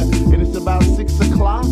and it's about six o'clock.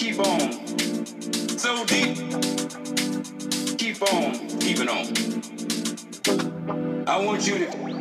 keep on. So deep. Keep on keeping on. I want you to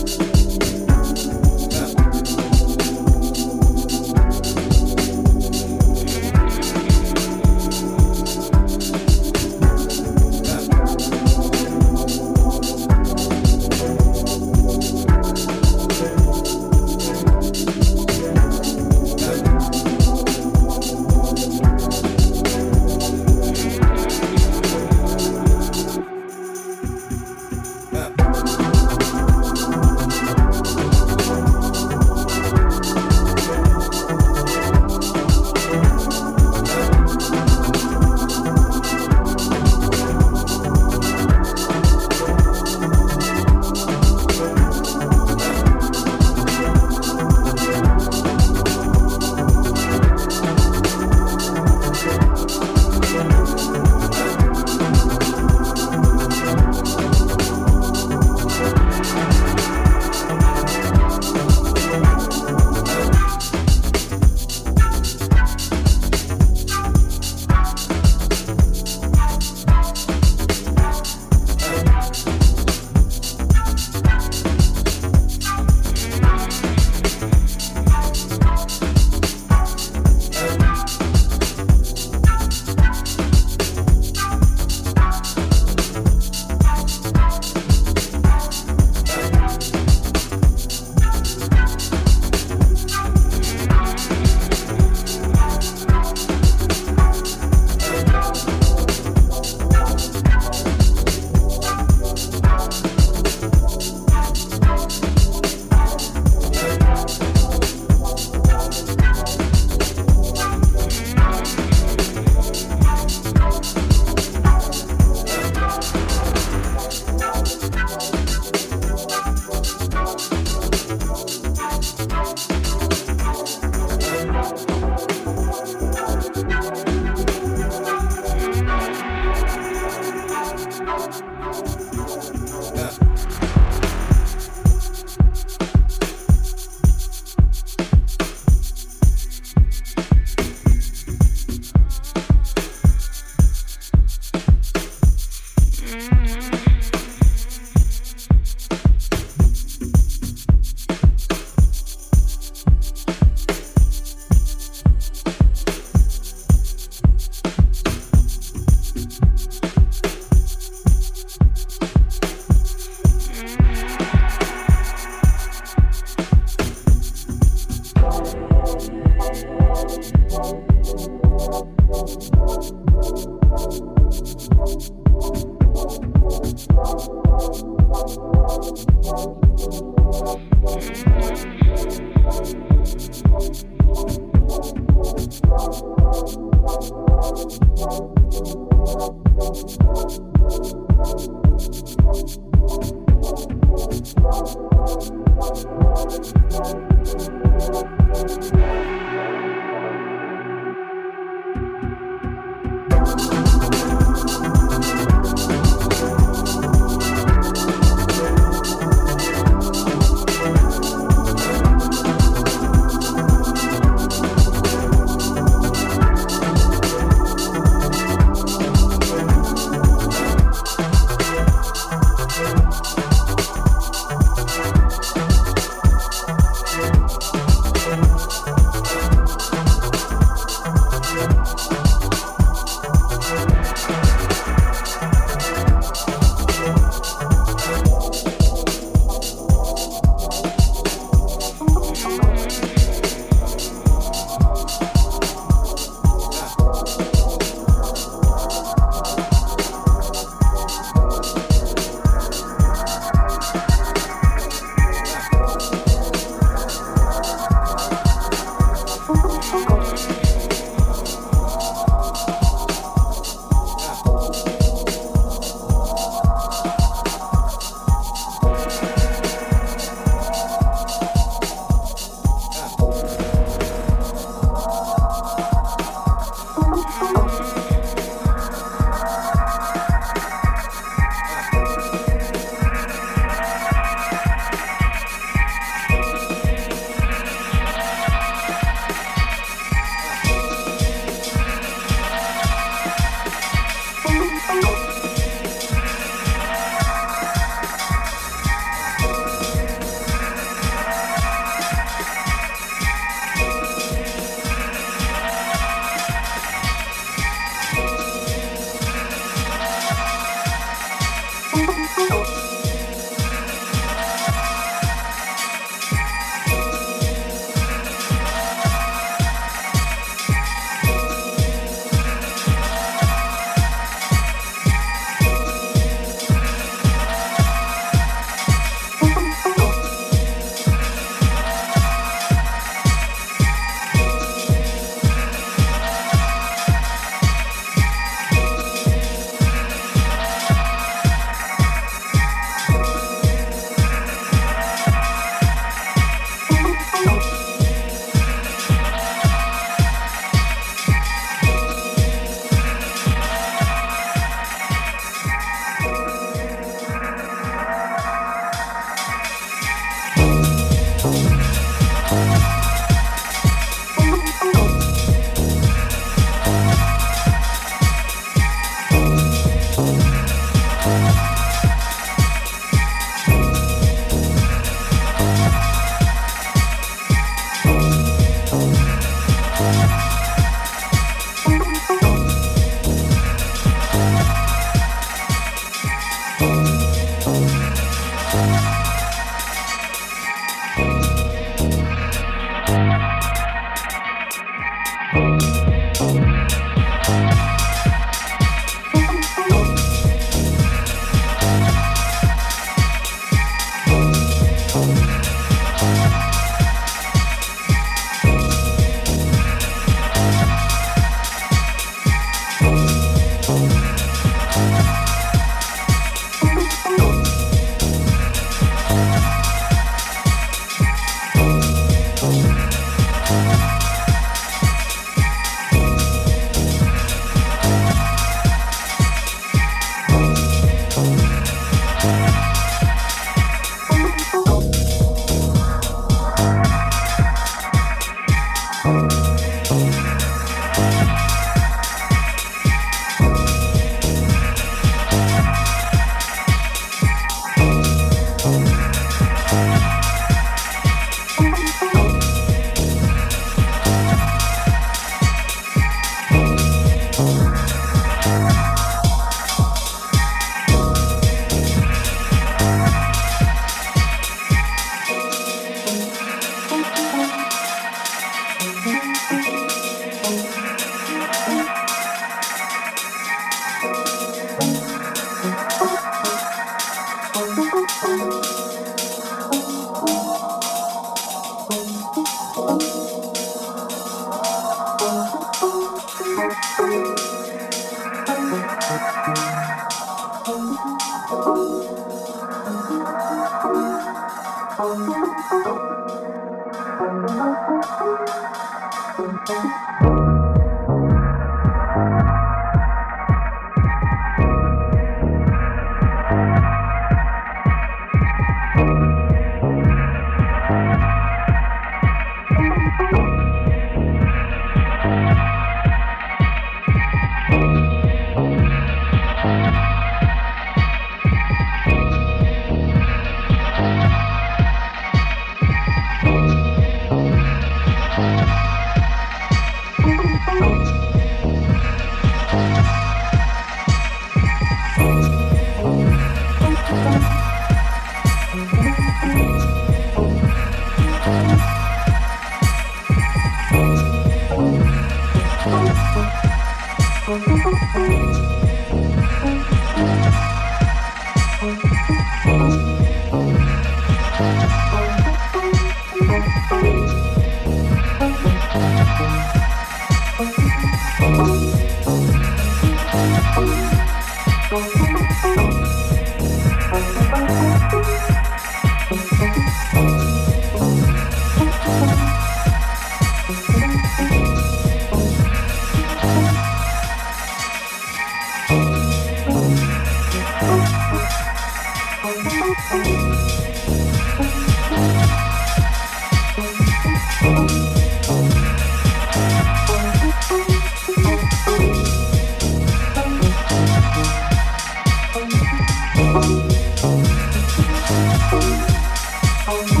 Oh,